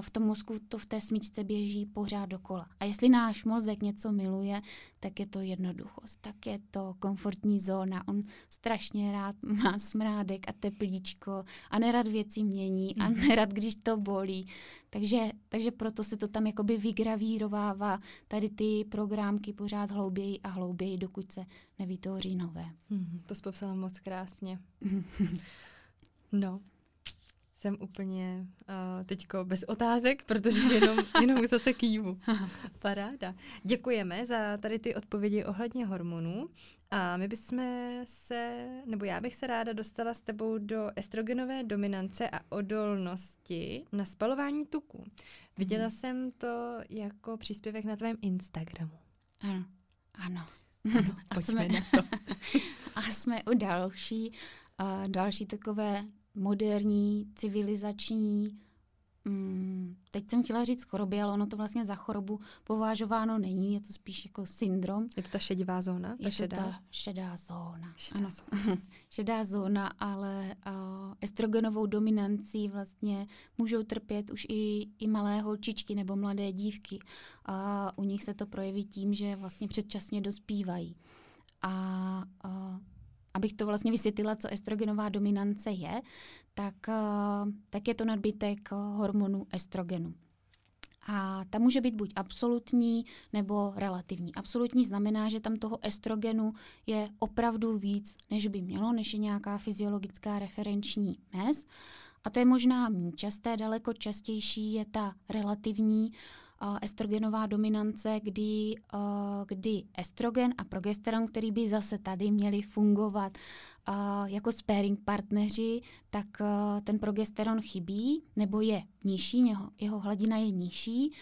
v tom mozku to v té smyčce běží pořád dokola. A jestli náš mozek něco miluje, tak je to jednoduchost, tak je to komfortní zóna. On strašně rád má smrádek a teplíčko a nerad věci mění a mhm. nerad, když to bolí. Takže, takže proto se to tam jakoby vygravírovává tady ty programky pořád hlouběji a hlouběji, dokud se nevytvoří nové. Mm, to jsi popsala moc krásně. no, jsem úplně uh, teďko bez otázek, protože jenom, jenom zase kývu. Paráda. Děkujeme za tady ty odpovědi ohledně hormonů. A my bychom se, nebo já bych se ráda dostala s tebou do estrogenové dominance a odolnosti na spalování tuku. Viděla mm. jsem to jako příspěvek na tvém Instagramu. Ano, ano. ano a, jsme, na to. a jsme u další, uh, další takové moderní, civilizační, mm, teď jsem chtěla říct choroby, ale ono to vlastně za chorobu považováno není, je to spíš jako syndrom. Je to ta šedivá zóna? Ta je šedá? to ta šedá zóna. Šedá ano. zóna. šedá zóna, ale uh, estrogenovou dominancí vlastně můžou trpět už i, i malé holčičky nebo mladé dívky. A u nich se to projeví tím, že vlastně předčasně dospívají. A uh, abych to vlastně vysvětlila, co estrogenová dominance je, tak, eh, tak je to nadbytek hormonu estrogenu. A ta může být buď absolutní nebo relativní. Absolutní znamená, že tam toho estrogenu je opravdu víc, než by mělo, než je nějaká fyziologická referenční mez. A to je možná méně časté, daleko častější je ta relativní, estrogenová dominance, kdy, kdy estrogen a progesteron, který by zase tady měli fungovat jako sparing partneři, tak ten progesteron chybí nebo je nižší, jeho, jeho hladina je nižší.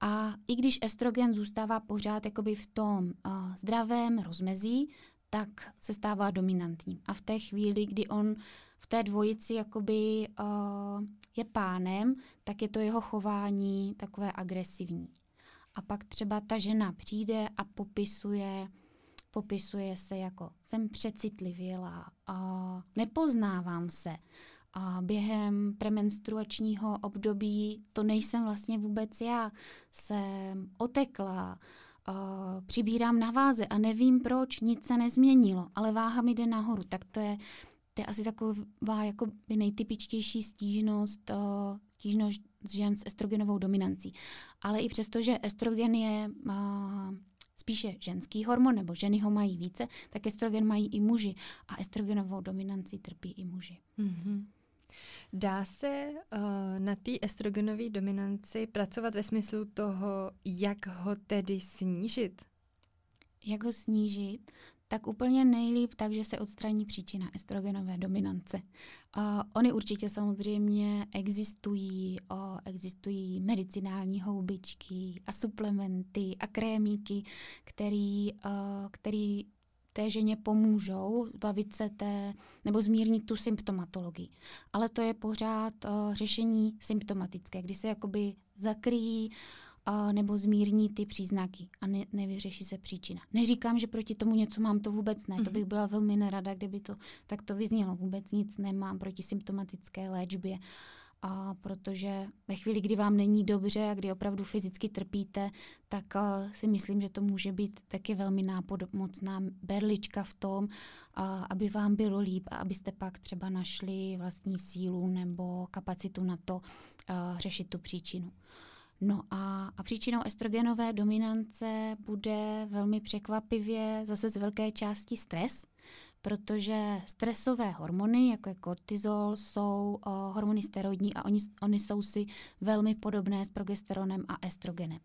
A i když estrogen zůstává pořád jakoby v tom uh, zdravém rozmezí, tak se stává dominantním. A v té chvíli, kdy on té dvojici jakoby uh, je pánem, tak je to jeho chování takové agresivní. A pak třeba ta žena přijde a popisuje, popisuje se jako jsem přecitlivěla, uh, nepoznávám se, a během premenstruačního období to nejsem vlastně vůbec já. Jsem otekla, uh, přibírám na váze a nevím proč, nic se nezměnilo, ale váha mi jde nahoru. Tak to je to je asi taková jako by nejtypičtější stížnost, uh, stížnost žen s estrogenovou dominancí. Ale i přesto, že estrogen je uh, spíše ženský hormon, nebo ženy ho mají více, tak estrogen mají i muži. A estrogenovou dominancí trpí i muži. Mm-hmm. Dá se uh, na té estrogenové dominanci pracovat ve smyslu toho, jak ho tedy snížit? Jak ho snížit? Tak úplně nejlíp tak, že se odstraní příčina estrogenové dominance. Uh, ony určitě samozřejmě existují, uh, existují medicinální houbičky a suplementy a krémíky, který, uh, který té ženě pomůžou bavit se té, nebo zmírnit tu symptomatologii. Ale to je pořád uh, řešení symptomatické, kdy se jakoby zakryjí uh, a, nebo zmírní ty příznaky a ne, nevyřeší se příčina. Neříkám, že proti tomu něco mám, to vůbec ne. Mm-hmm. To bych mhm. byla velmi nerada, kdyby to tak to vyznělo. Vůbec nic nemám proti symptomatické léčbě. A protože ve chvíli, kdy vám není dobře a kdy opravdu fyzicky trpíte, tak uh, si myslím, že to může být taky velmi nápomocná berlička v tom, uh, aby vám bylo líp a abyste pak třeba našli vlastní sílu nebo kapacitu na to uh, řešit tu příčinu. No a, a příčinou estrogenové dominance bude velmi překvapivě zase z velké části stres, protože stresové hormony, jako je kortizol, jsou o, hormony steroidní a oni, oni jsou si velmi podobné s progesteronem a estrogenem.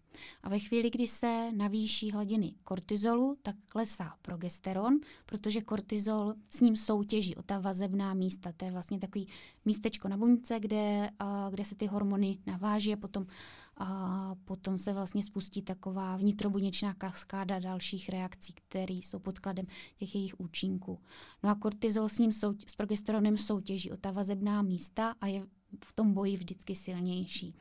A ve chvíli, kdy se navýší hladiny kortizolu, tak klesá progesteron, protože kortizol s ním soutěží o ta vazebná místa. To je vlastně takový místečko na buňce, kde, o, kde se ty hormony naváží a potom a potom se vlastně spustí taková vnitrobuněčná kaskáda dalších reakcí, které jsou podkladem těch jejich účinků. No a kortizol s ním sou, s progesteronem soutěží o ta vazebná místa a je v tom boji vždycky silnější.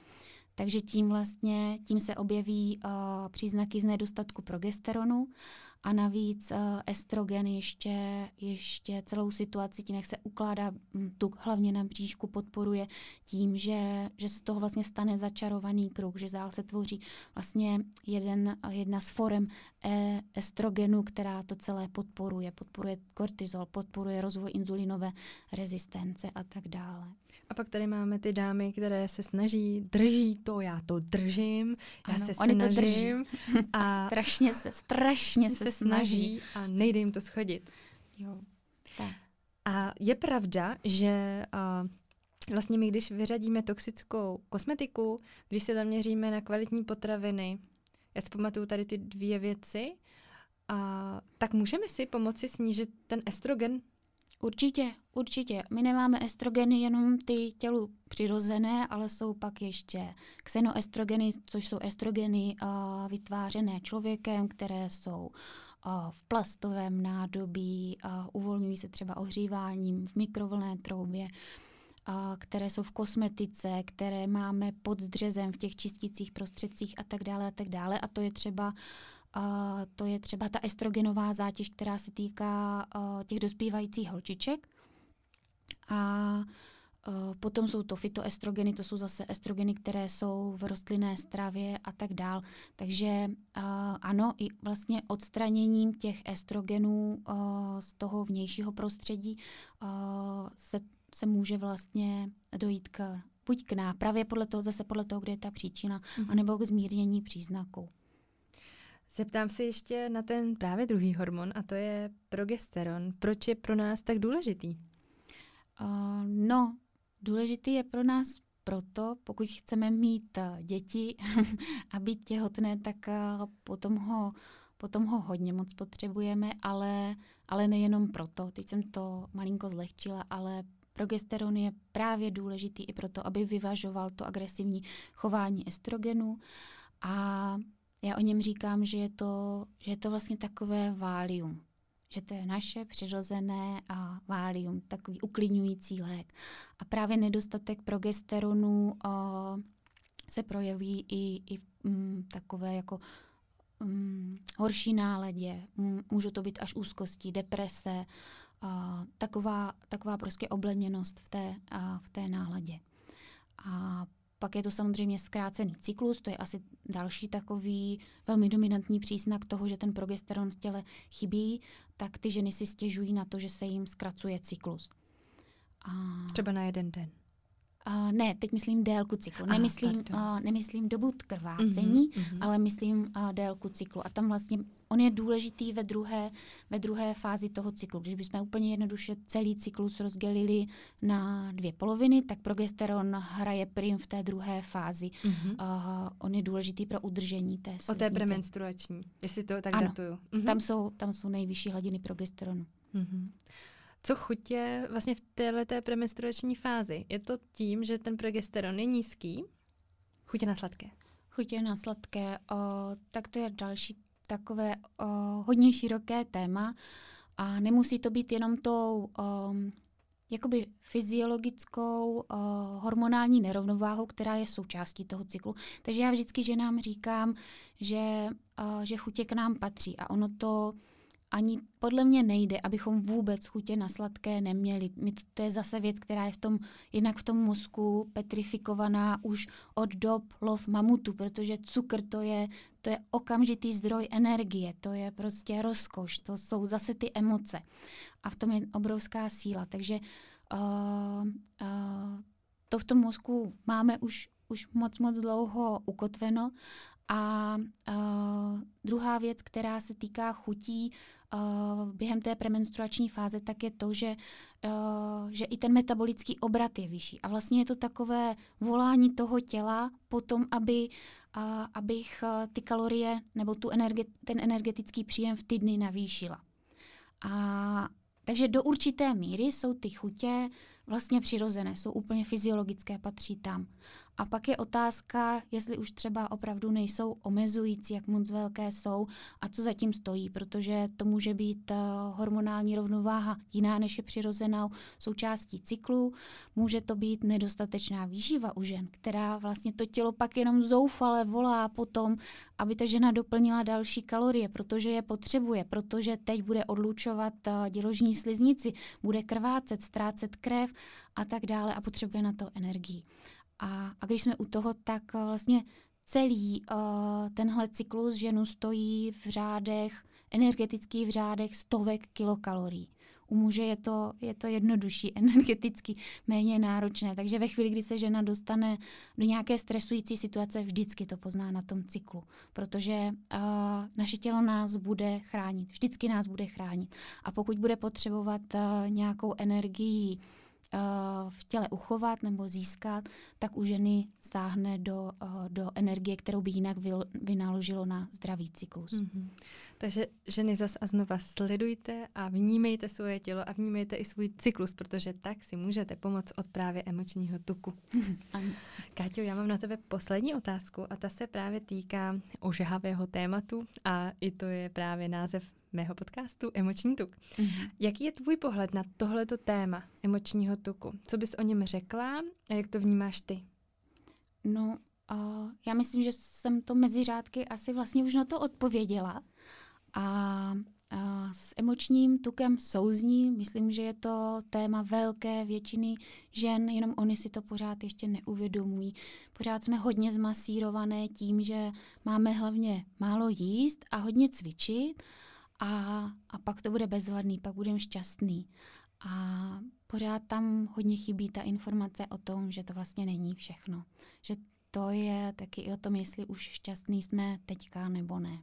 takže tím vlastně, tím se objeví uh, příznaky z nedostatku progesteronu a navíc uh, estrogen ještě, ještě celou situaci tím, jak se ukládá hm, tuk hlavně na bříšku, podporuje tím, že, že se toho vlastně stane začarovaný kruh, že zál se tvoří vlastně jeden, jedna z forem estrogenu, která to celé podporuje. Podporuje kortizol, podporuje rozvoj inzulinové rezistence a tak dále. A pak tady máme ty dámy, které se snaží, drží to, já to držím, já ano, se oni snažím. To drží. A, a strašně se, strašně se, se snaží. A nejde jim to schodit. Jo, tak. A je pravda, že uh, vlastně my, když vyřadíme toxickou kosmetiku, když se zaměříme na kvalitní potraviny, já si pamatuju tady ty dvě věci, a, tak můžeme si pomoci snížit ten estrogen? Určitě, určitě. My nemáme estrogeny jenom ty tělu přirozené, ale jsou pak ještě xenoestrogeny, což jsou estrogeny uh, vytvářené člověkem, které jsou uh, v plastovém nádobí, uh, uvolňují se třeba ohříváním v mikrovlné troubě, které jsou v kosmetice, které máme pod dřezem v těch čistících prostředcích a tak dále a tak dále. A to je třeba to je třeba ta estrogenová zátěž, která se týká těch dospívajících holčiček. A potom jsou to fytoestrogeny, to jsou zase estrogeny, které jsou v rostlinné stravě a tak dál. Takže ano, i vlastně odstraněním těch estrogenů z toho vnějšího prostředí se, se může vlastně dojít k buď k nápravě podle toho, zase podle toho, kde je ta příčina, mm-hmm. anebo k zmírnění příznaků. Zeptám se ještě na ten právě druhý hormon a to je progesteron. Proč je pro nás tak důležitý? Uh, no, důležitý je pro nás proto, pokud chceme mít uh, děti a být těhotné, tak uh, potom ho, potom ho hodně moc potřebujeme, ale, ale nejenom proto. Teď jsem to malinko zlehčila, ale progesteron je právě důležitý i proto, aby vyvažoval to agresivní chování estrogenu a já o něm říkám, že je to, že je to vlastně takové válium. Že to je naše přirozené a válium, takový uklidňující lék. A právě nedostatek progesteronu o, se projeví i, i v mm, takové jako mm, horší náladě. Můžou to být až úzkosti, deprese, a taková, taková prostě obleněnost v té, a v té náladě. A pak je to samozřejmě zkrácený cyklus, to je asi další takový velmi dominantní příznak toho, že ten progesteron v těle chybí, tak ty ženy si stěžují na to, že se jim zkracuje cyklus. A... Třeba na jeden den. Uh, ne, teď myslím délku cyklu. Aha, nemyslím, uh, nemyslím dobu krvácení, mm-hmm, ale myslím uh, délku cyklu. A tam vlastně on je důležitý ve druhé, ve druhé fázi toho cyklu. Když bychom úplně jednoduše celý cyklus rozdělili na dvě poloviny, tak progesteron hraje prim v té druhé fázi. Mm-hmm. Uh, on je důležitý pro udržení té sliznice. O té premenstruační, jestli to tak ano, datuju. Mm-hmm. Tam, jsou, tam jsou nejvyšší hladiny progesteronu. Mm-hmm. Co chutě vlastně v této premenstruační fázi? Je to tím, že ten progesteron je nízký? Chutě na sladké. Chutě na sladké, o, tak to je další takové o, hodně široké téma a nemusí to být jenom tou o, jakoby fyziologickou o, hormonální nerovnováhou, která je součástí toho cyklu. Takže já vždycky ženám říkám, že, o, že chutě k nám patří a ono to ani podle mě nejde, abychom vůbec chutě na sladké neměli. My to, to je zase věc, která je v tom, jinak v tom mozku petrifikovaná už od dob lov mamutu, protože cukr to je, to je okamžitý zdroj energie, to je prostě rozkoš, to jsou zase ty emoce. A v tom je obrovská síla. Takže uh, uh, to v tom mozku máme už, už moc, moc dlouho ukotveno. A uh, druhá věc, která se týká chutí, uh, během té premenstruační fáze, tak je to, že, uh, že i ten metabolický obrat je vyšší. A vlastně je to takové volání toho těla potom, aby, uh, abych uh, ty kalorie nebo tu energe- ten energetický příjem v ty dny navýšila. A takže do určité míry jsou ty chutě vlastně přirozené, jsou úplně fyziologické, patří tam. A pak je otázka, jestli už třeba opravdu nejsou omezující, jak moc velké jsou a co zatím stojí, protože to může být uh, hormonální rovnováha jiná než je přirozenou součástí cyklu. Může to být nedostatečná výživa u žen, která vlastně to tělo pak jenom zoufale volá potom, aby ta žena doplnila další kalorie, protože je potřebuje, protože teď bude odlučovat uh, děložní sliznici, bude krvácet, ztrácet krev a tak dále a potřebuje na to energii. A, a když jsme u toho, tak uh, vlastně celý uh, tenhle cyklus ženu stojí v řádech, energetických v řádech stovek kilokalorií. U muže je to, je to jednodušší, energeticky méně náročné. Takže ve chvíli, kdy se žena dostane do nějaké stresující situace, vždycky to pozná na tom cyklu. Protože uh, naše tělo nás bude chránit, vždycky nás bude chránit. A pokud bude potřebovat uh, nějakou energii, v těle uchovat nebo získat, tak u ženy sáhne do, do energie, kterou by jinak vynaložilo na zdravý cyklus. Mm-hmm. Takže ženy zas a znova sledujte a vnímejte svoje tělo a vnímejte i svůj cyklus, protože tak si můžete pomoct od právě emočního tuku. Káťo, já mám na tebe poslední otázku a ta se právě týká ožehavého tématu a i to je právě název mého podcastu Emoční tuk. Mm-hmm. Jaký je tvůj pohled na tohleto téma emočního tuku? Co bys o něm řekla a jak to vnímáš ty? No, uh, já myslím, že jsem to mezi řádky asi vlastně už na to odpověděla. A uh, s emočním tukem souzní, myslím, že je to téma velké většiny žen, jenom oni si to pořád ještě neuvědomují. Pořád jsme hodně zmasírované tím, že máme hlavně málo jíst a hodně cvičit a, a pak to bude bezvadný, pak budeme šťastný. A pořád tam hodně chybí ta informace o tom, že to vlastně není všechno. Že to je taky i o tom, jestli už šťastný jsme teďka nebo ne.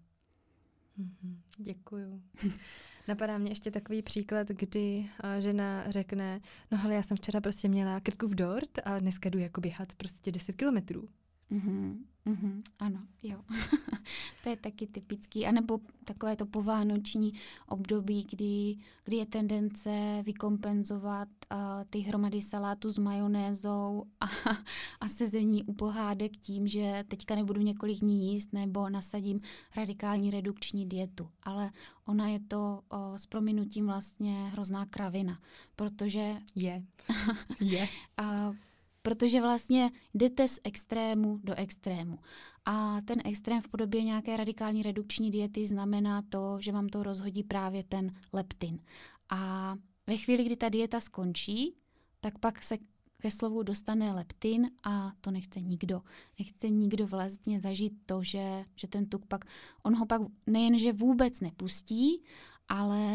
Mm-hmm, děkuju. Napadá mě ještě takový příklad, kdy uh, žena řekne, no ale já jsem včera prostě měla krtku v dort a dneska jdu jako běhat prostě 10 kilometrů. Mm-hmm, mm-hmm, ano, jo. to je taky typický. A nebo takové to povánoční období, kdy, kdy je tendence vykompenzovat uh, ty hromady salátu s majonézou a, a sezení u pohádek tím, že teďka nebudu několik dní jíst nebo nasadím radikální redukční dietu. Ale ona je to uh, s prominutím vlastně hrozná kravina, protože... Je. je. uh, protože vlastně jdete z extrému do extrému. A ten extrém v podobě nějaké radikální redukční diety znamená to, že vám to rozhodí právě ten leptin. A ve chvíli, kdy ta dieta skončí, tak pak se ke slovu dostane leptin a to nechce nikdo. Nechce nikdo vlastně zažít to, že, že ten tuk pak, on ho pak nejenže vůbec nepustí, ale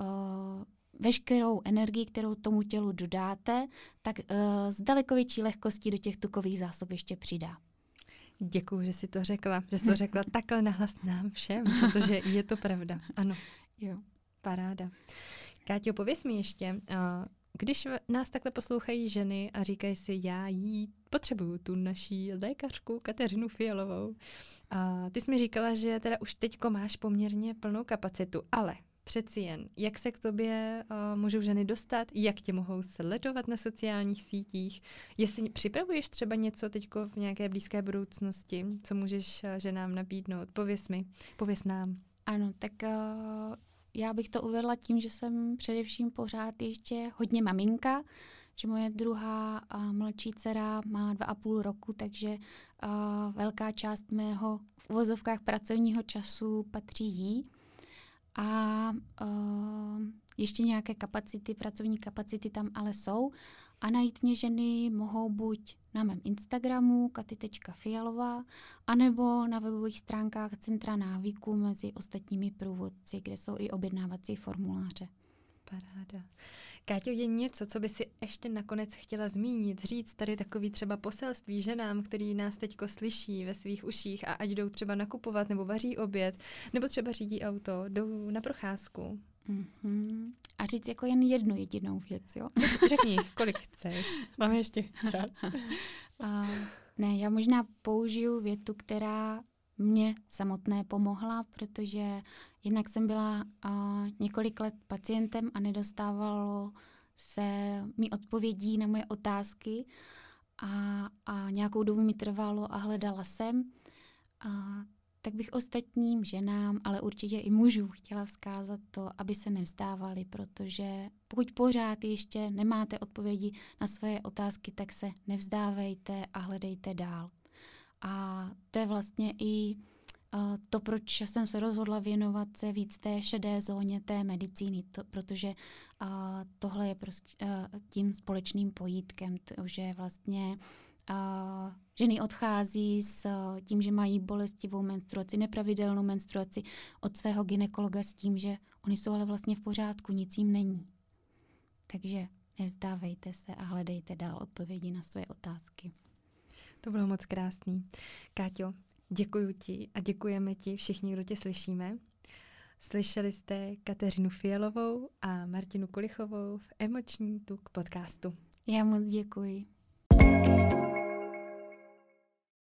uh, veškerou energii, kterou tomu tělu dodáte, tak uh, s daleko větší lehkostí do těch tukových zásob ještě přidá. Děkuji, že jsi to řekla, že jsi to řekla takhle nahlas nám všem, protože je to pravda. Ano. Jo. Paráda. Káťo, pověs mi ještě, uh, když nás takhle poslouchají ženy a říkají si, já jí potřebuju tu naší lékařku Kateřinu Fialovou. A ty jsi mi říkala, že teda už teďko máš poměrně plnou kapacitu, ale přeci jen, jak se k tobě uh, můžou ženy dostat, jak tě mohou sledovat na sociálních sítích, jestli připravuješ třeba něco teď v nějaké blízké budoucnosti, co můžeš uh, ženám nabídnout, pověs mi, pověs nám. Ano, tak uh, já bych to uvedla tím, že jsem především pořád ještě hodně maminka, že moje druhá a mladší dcera má dva a půl roku, takže uh, velká část mého v uvozovkách pracovního času patří jí a uh, ještě nějaké kapacity, pracovní kapacity tam ale jsou. A najít mě ženy mohou buď na mém Instagramu katy.fialová, anebo na webových stránkách Centra návyku mezi ostatními průvodci, kde jsou i objednávací formuláře. Paráda. Káťo, je něco, co by si ještě nakonec chtěla zmínit, říct tady takový třeba poselství ženám, který nás teďko slyší ve svých uších a ať jdou třeba nakupovat nebo vaří oběd, nebo třeba řídí auto, jdou na procházku. Mm-hmm. A říct jako jen jednu jedinou věc, jo? Řekni, kolik chceš. Máme ještě čas. uh, ne, já možná použiju větu, která mě samotné pomohla, protože jednak jsem byla uh, několik let pacientem a nedostávalo se mi odpovědí na moje otázky a, a nějakou dobu mi trvalo a hledala jsem, a, tak bych ostatním ženám, ale určitě i mužům chtěla vzkázat to, aby se nevzdávali, protože pokud pořád ještě nemáte odpovědi na svoje otázky, tak se nevzdávejte a hledejte dál. A to je vlastně i to, proč jsem se rozhodla věnovat se víc té šedé zóně té medicíny, to, protože a, tohle je prostě a, tím společným pojítkem, to, že vlastně a, ženy odchází s tím, že mají bolestivou menstruaci, nepravidelnou menstruaci od svého ginekologa s tím, že oni jsou ale vlastně v pořádku, nic jim není. Takže nevzdávejte se a hledejte dál odpovědi na své otázky. To bylo moc krásný. Káťo, Děkuji ti a děkujeme ti všichni, kdo tě slyšíme. Slyšeli jste Kateřinu Fialovou a Martinu Kulichovou v Emoční tuk podcastu. Já moc děkuji.